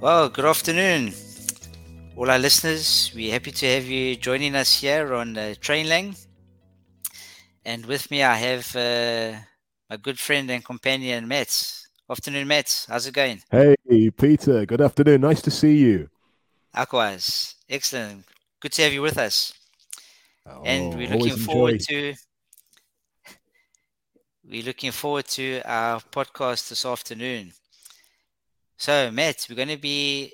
Well, good afternoon, all our listeners. We're happy to have you joining us here on uh, Trainlang. And with me, I have uh, my good friend and companion, Matt. Afternoon, Matt. How's it going? Hey, Peter. Good afternoon. Nice to see you. Likewise. Excellent. Good to have you with us. Oh, and we're looking forward enjoy. to we're looking forward to our podcast this afternoon. So, Matt, we're going to be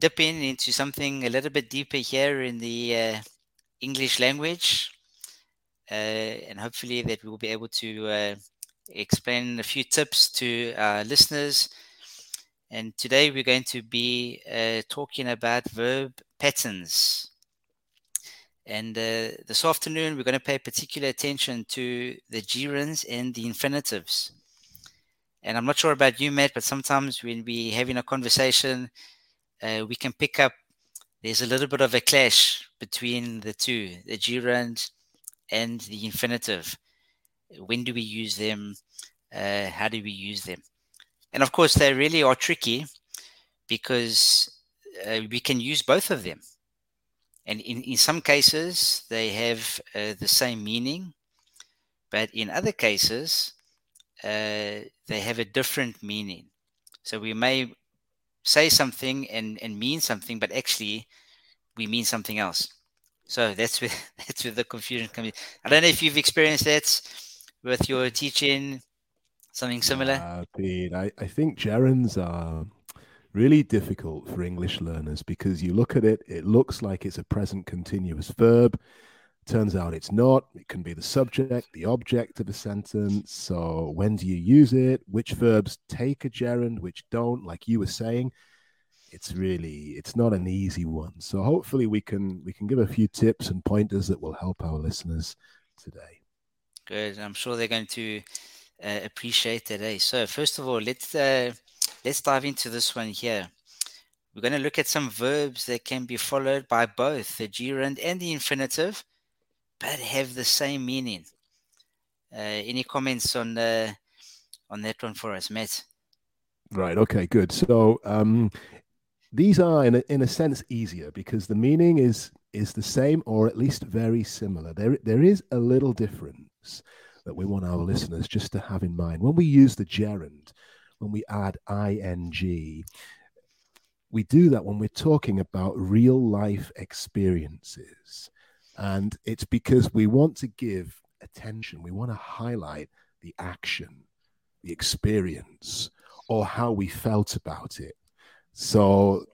dipping into something a little bit deeper here in the uh, English language, uh, and hopefully that we'll be able to uh, explain a few tips to our listeners. And today we're going to be uh, talking about verb patterns. And uh, this afternoon we're going to pay particular attention to the gerunds and the infinitives. And I'm not sure about you, Matt, but sometimes when we're having a conversation, uh, we can pick up there's a little bit of a clash between the two, the gerund and the infinitive. When do we use them? Uh, how do we use them? And of course, they really are tricky because uh, we can use both of them. And in, in some cases, they have uh, the same meaning, but in other cases, uh, they have a different meaning. So we may say something and, and mean something, but actually we mean something else. So that's where that's where the confusion comes. In. I don't know if you've experienced that with your teaching, something similar. Uh, Pete, I, I think gerunds are really difficult for English learners because you look at it, it looks like it's a present continuous verb Turns out it's not. It can be the subject, the object of a sentence. So when do you use it? Which verbs take a gerund, which don't? Like you were saying, it's really it's not an easy one. So hopefully we can we can give a few tips and pointers that will help our listeners today. Good. I'm sure they're going to uh, appreciate. Eh? So first of all, let's uh, let's dive into this one here. We're going to look at some verbs that can be followed by both the gerund and the infinitive but have the same meaning. Uh, any comments on on that one for us, Matt? Right. Okay. Good. So um, these are, in a, in a sense, easier because the meaning is is the same or at least very similar. There there is a little difference that we want our listeners just to have in mind when we use the gerund. When we add ing, we do that when we're talking about real life experiences. And it's because we want to give attention, we want to highlight the action, the experience, or how we felt about it. So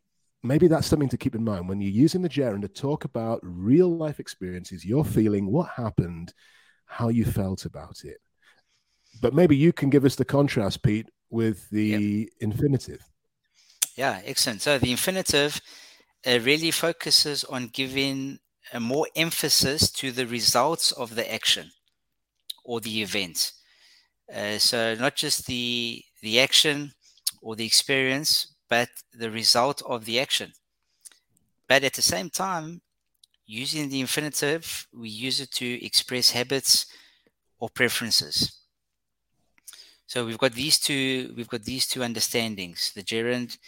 maybe that's something to keep in mind when you're using the gerund to talk about real life experiences, you're feeling what happened, how you felt about it. But maybe you can give us the contrast, Pete, with the yep. infinitive. Yeah, excellent. So the infinitive uh, really focuses on giving a more emphasis to the results of the action or the event. Uh, so not just the the action or the experience, but the result of the action. But at the same time, using the infinitive, we use it to express habits or preferences. So we've got these two. We've got these two understandings: the gerund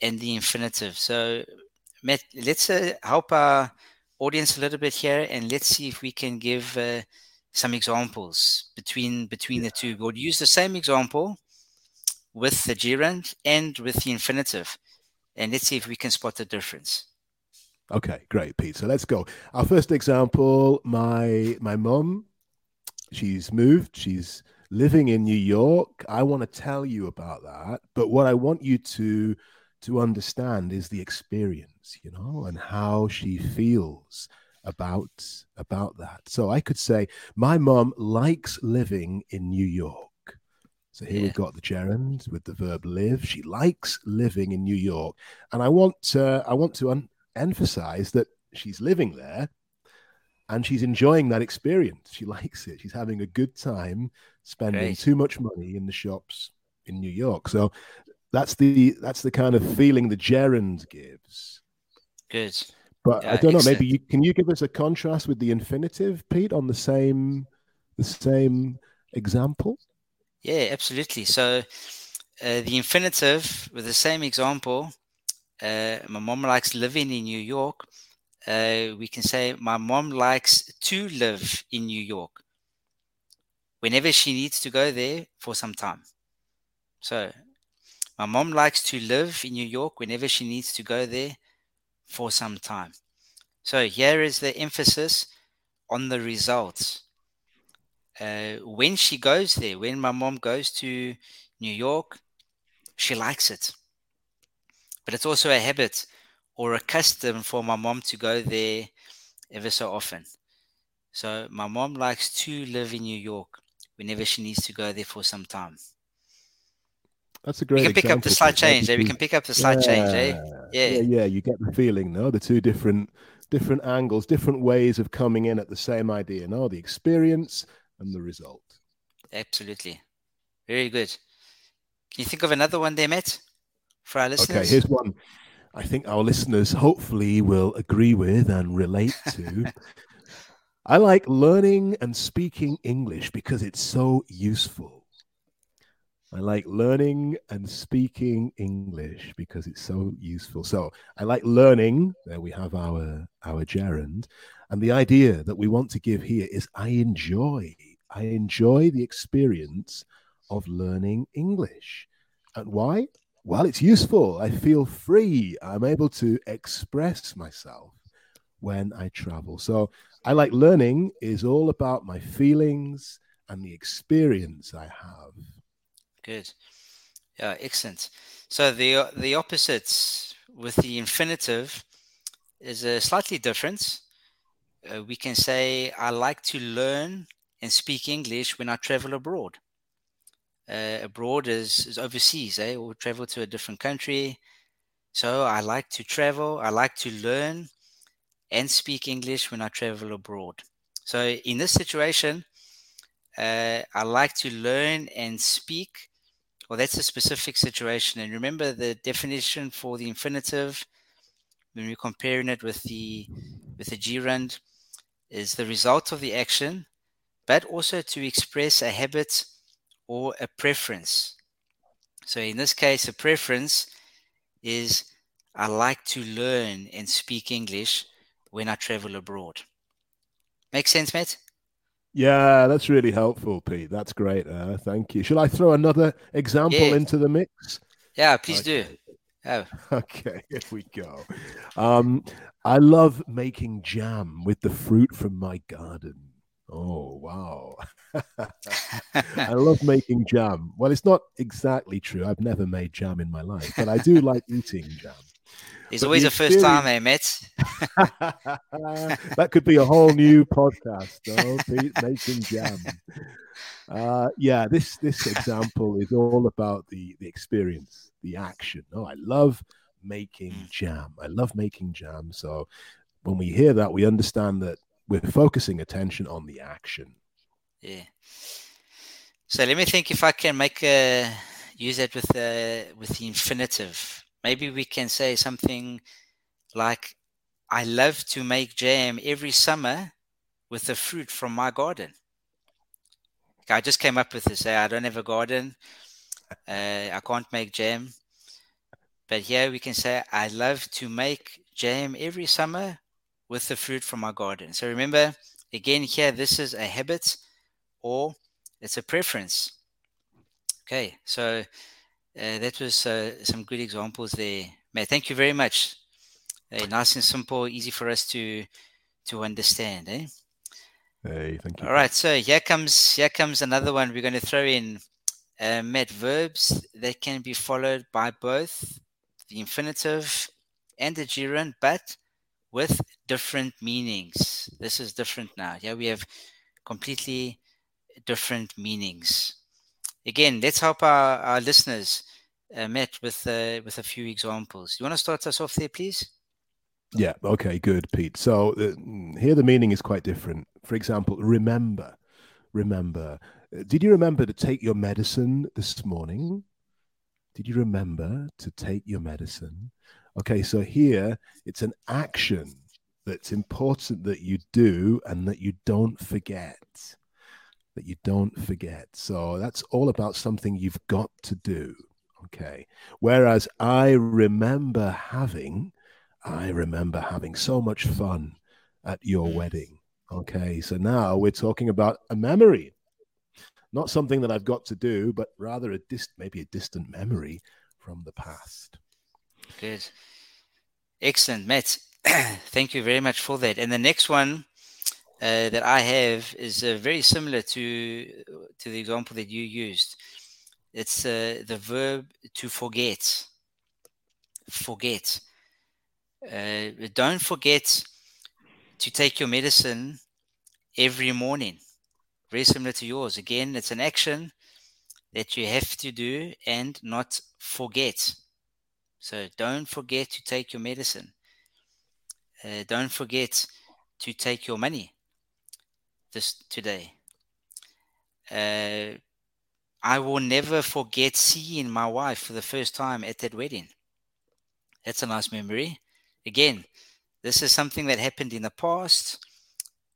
and the infinitive. So, Matt, let's uh, help our audience a little bit here, and let's see if we can give uh, some examples between between the two. We'll use the same example with the gerund and with the infinitive, and let's see if we can spot the difference. Okay, great, Pete. So let's go. Our first example: my my mom, she's moved. She's living in New York. I want to tell you about that, but what I want you to to understand is the experience, you know, and how she feels about about that. So I could say my mom likes living in New York. So here yeah. we've got the gerund with the verb live. She likes living in New York, and I want to, I want to un- emphasize that she's living there, and she's enjoying that experience. She likes it. She's having a good time spending Great. too much money in the shops in New York. So that's the that's the kind of feeling the gerund gives. Good. But yeah, I don't know. Maybe you can you give us a contrast with the infinitive, Pete, on the same the same example? Yeah, absolutely. So uh, the infinitive with the same example, uh, my mom likes living in New York. Uh, we can say my mom likes to live in New York whenever she needs to go there for some time. So, my mom likes to live in New York whenever she needs to go there for some time. So, here is the emphasis on the results. Uh, when she goes there, when my mom goes to New York, she likes it. But it's also a habit or a custom for my mom to go there ever so often. So my mom likes to live in New York whenever she needs to go there for some time. That's a great. We can pick up the slight change. would Eh? We can pick up the slight change. Eh? yeah, Yeah. yeah. You get the feeling, no? The two different different angles, different ways of coming in at the same idea. No, the experience and the result. Absolutely. Very good. Can you think of another one there, Matt, for our listeners? Okay, here's one I think our listeners hopefully will agree with and relate to. I like learning and speaking English because it's so useful. I like learning and speaking English because it's so useful. So I like learning. There we have our our gerund. And the idea that we want to give here is I enjoy. I enjoy the experience of learning English. And why? Well, it's useful. I feel free. I'm able to express myself when I travel. So I like learning is all about my feelings and the experience I have. Good. Yeah, excellent. So the the opposites with the infinitive is a slightly different. Uh, we can say I like to learn and speak English when I travel abroad. Uh, abroad is, is overseas, eh? Or travel to a different country. So I like to travel. I like to learn and speak English when I travel abroad. So in this situation, uh, I like to learn and speak well, that's a specific situation. And remember the definition for the infinitive when we're comparing it with the with the gerund is the result of the action, but also to express a habit or a preference. So in this case, a preference is I like to learn and speak English when I travel abroad. Make sense, Matt? Yeah, that's really helpful, Pete. That's great. Uh, thank you. Shall I throw another example Yeah. into the mix? Yeah, please do. Okay. Oh, Okay, here we go. Um, I love making jam with the fruit from my garden. Oh, wow. I love making jam. Well, it's not exactly true. I've never made jam in my life, but I do like eating jam. There's But always the a first time, eh, Matt? that could be a whole new podcast, though, Pete, making jam. Uh, yeah, this this example is all about the the experience, the action. Oh, I love making Mm. jam. I love making jam. So when we hear that, we understand that we're focusing attention on the action. Yeah. So let me think if I can make a use that with the with the infinitive. Maybe we can say something like, "I love to make jam every summer with the fruit from my garden." I just came up with this. eh, I don't have a garden. Uh, I can't make jam. But here we can say, "I love to make jam every summer with the fruit from my garden." So remember, again, here this is a habit or it's a preference. Okay, so uh, that was uh, some good examples there, Matt. Thank you very much. Uh, nice and simple, easy for us to to understand. Eh? Hey, thank you. All right, so here comes here comes another one. We're going to throw in uh, Matt verbs that can be followed by both the infinitive and the gerund, but with different meanings. This is different now. Here we have completely different meanings. Again, let's help our, our listeners, uh, Matt, with uh, with a few examples. You want to start us off there, please? Yeah. Okay. Good, Pete. So uh, here the meaning is quite different. For example, remember, remember. Uh, Did you remember to take your medicine this morning? Did you remember to take your medicine? Okay. So here it's an action that's important that you do and that you don't forget. That you don't forget. So that's all about something you've got to do. Okay. Whereas I remember having, I remember having so much fun at your wedding. Okay. So now we're talking about a memory, not something that I've got to do, but rather a dis- maybe a distant memory from the past. Good. Excellent, Matt. Thank you very much for that. And the next one uh, that I have is uh, very similar to to the example that you used. It's uh, the verb to forget. Forget. Uh, don't forget to take your medicine every morning. Very similar to yours. Again, it's an action that you have to do and not forget. So don't forget to take your medicine. Uh, don't forget to take your money this today. Uh, I will never forget seeing my wife for the first time at that wedding. That's a nice memory. Again, this is something that happened in the past,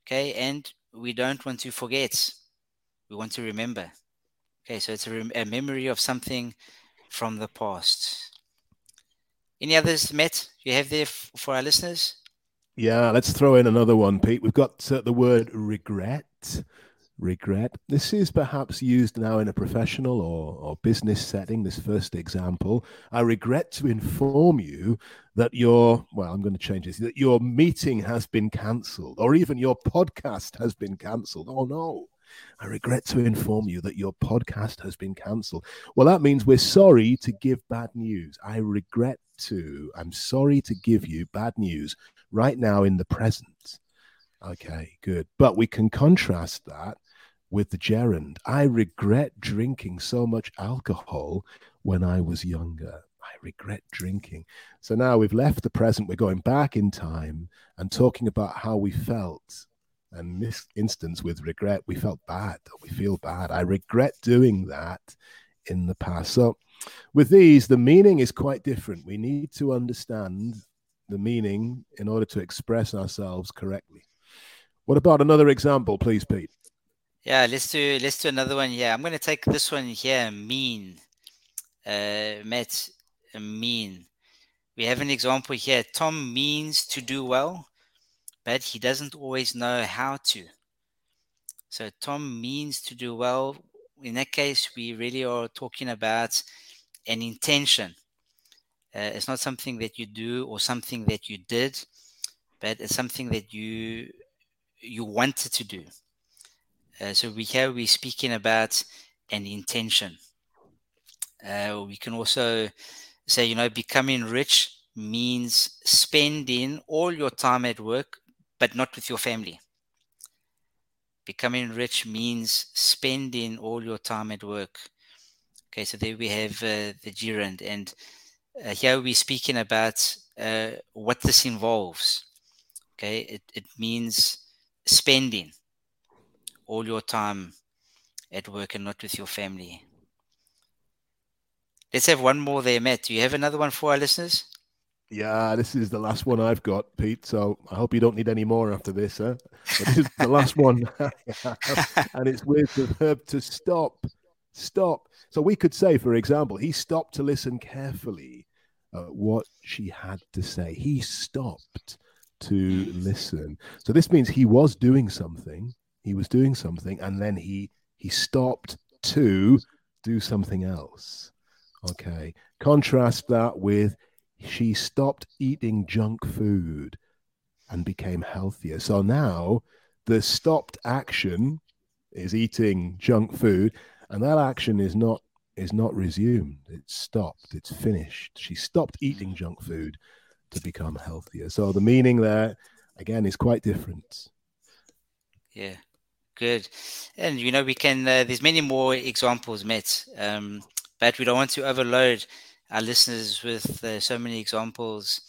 okay, and we don't want to forget. We want to remember. Okay, so it's a, rem- a memory of something from the past. Any others, Matt, you have there f- for our listeners? Yeah, let's throw in another one, Pete. We've got uh, the word regret regret. This is perhaps used now in a professional or, or business setting, this first example. I regret to inform you that your, well, I'm going to change this, that your meeting has been cancelled or even your podcast has been cancelled. Oh no. I regret to inform you that your podcast has been cancelled. Well, that means we're sorry to give bad news. I regret to, I'm sorry to give you bad news right now in the present. Okay, good. But we can contrast that with the gerund. I regret drinking so much alcohol when I was younger. I regret drinking. So now we've left the present, we're going back in time and talking about how we felt. And in this instance with regret, we felt bad, we feel bad. I regret doing that in the past. So with these, the meaning is quite different. We need to understand the meaning in order to express ourselves correctly. What about another example, please, Pete? Yeah, let's do let's do another one. Yeah, I'm going to take this one here. Mean, uh, Matt, mean. We have an example here. Tom means to do well, but he doesn't always know how to. So Tom means to do well. In that case, we really are talking about an intention. Uh, it's not something that you do or something that you did, but it's something that you you wanted to do. Uh, so we here we're speaking about an intention. Uh, we can also say, you know, becoming rich means spending all your time at work, but not with your family. Becoming rich means spending all your time at work. Okay, so there we have uh, the gerund, and uh, here we're speaking about uh, what this involves. Okay, it, it means spending all your time at work and not with your family. Let's have one more there, Matt. Do you have another one for our listeners? Yeah, this is the last one I've got, Pete. So I hope you don't need any more after this. Huh? But this is the last one, and it's with the verb to stop. Stop. So we could say, for example, he stopped to listen carefully at what she had to say. He stopped to listen. So this means he was doing something. He was doing something, and then he he stopped to do something else. Okay. Contrast that with she stopped eating junk food and became healthier. So now the stopped action is eating junk food, and that action is not is not resumed. It's stopped. It's finished. She stopped eating junk food to become healthier. So the meaning there, again, is quite different. Yeah, good. And you know, we can. Uh, there's many more examples, Matt, um, but we don't want to overload our listeners with uh, so many examples.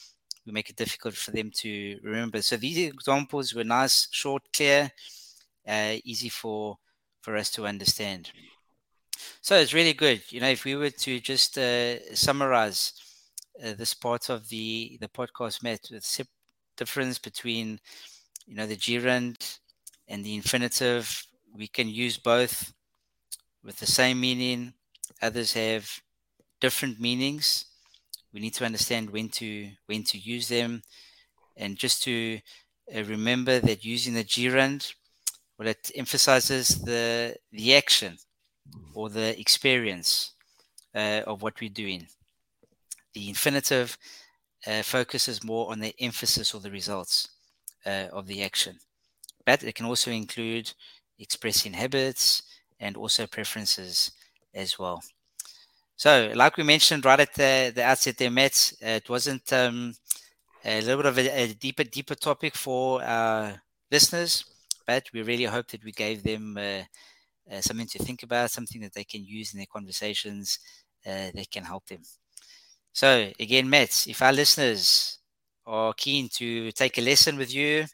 We make it difficult for them to remember. So these examples were nice, short, clear, uh, easy for for us to understand. So it's really good. You know, if we were to just uh, summarize uh, this part of the the podcast Matt with difference between you know the gerund and the infinitive we can use both with the same meaning others have different meanings. We need to understand when to when to use them, and just to uh, remember that using the gerund, well, it emphasizes the the action or the experience uh, of what we're doing. The infinitive uh, focuses more on the emphasis or the results uh, of the action, but it can also include expressing habits and also preferences as well. So, like we mentioned right at the, the outset there, Matt, uh, it wasn't um, a little bit of a, a, deeper, deeper topic for our listeners, but we really hope that we gave them uh, something to think about, something that they can use in their conversations uh, that can help them. So, again, Matt, if our listeners are keen to take a lesson with you,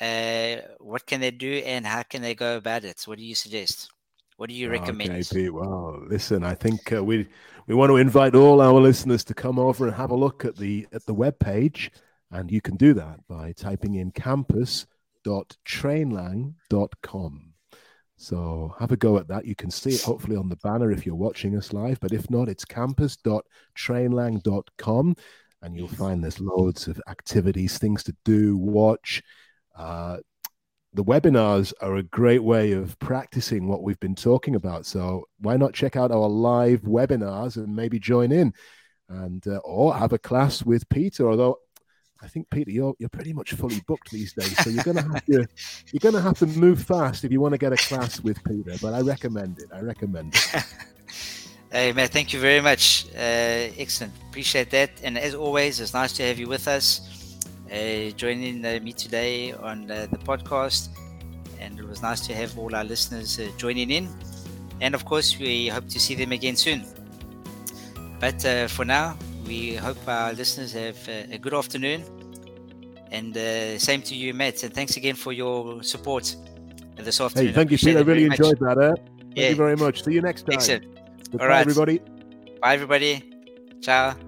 uh, what can they do and how can they go about it? What do you suggest? What do you recommend? Okay. Well, listen, I think uh, we we want to invite all our listeners to come over and have a look at the at the web page, and you can do that by typing in campus.trainlang.com. So have a go at that. You can see it hopefully on the banner if you're watching us live, but if not, it's campus.trainlang.com, and you'll find there's loads of activities, things to do, watch. Uh, the webinars are a great way of practicing what we've been talking about. So why not check out our live webinars and maybe join in, and uh, or have a class with Peter. Although I think Peter, you're you're pretty much fully booked these days, so you're gonna have to you're gonna have to move fast if you want to get a class with Peter. But I recommend it. I recommend it. Hey, Matt, thank you very much. Uh, excellent. Appreciate that. And as always, it's nice to have you with us uh, joining uh, me today on the podcast. And it was nice to have all our listeners uh, joining in. And of course, we hope to see them again soon. But uh, for now, we hope our listeners have a good afternoon. And uh, same to you, Matt. And thanks again for your support this afternoon. Hey, thank you, Peter. I really enjoyed much. that. Eh? Thank yeah. you very much. See you next time. Excellent. Goodbye, all right. everybody. Bye, everybody. Ciao.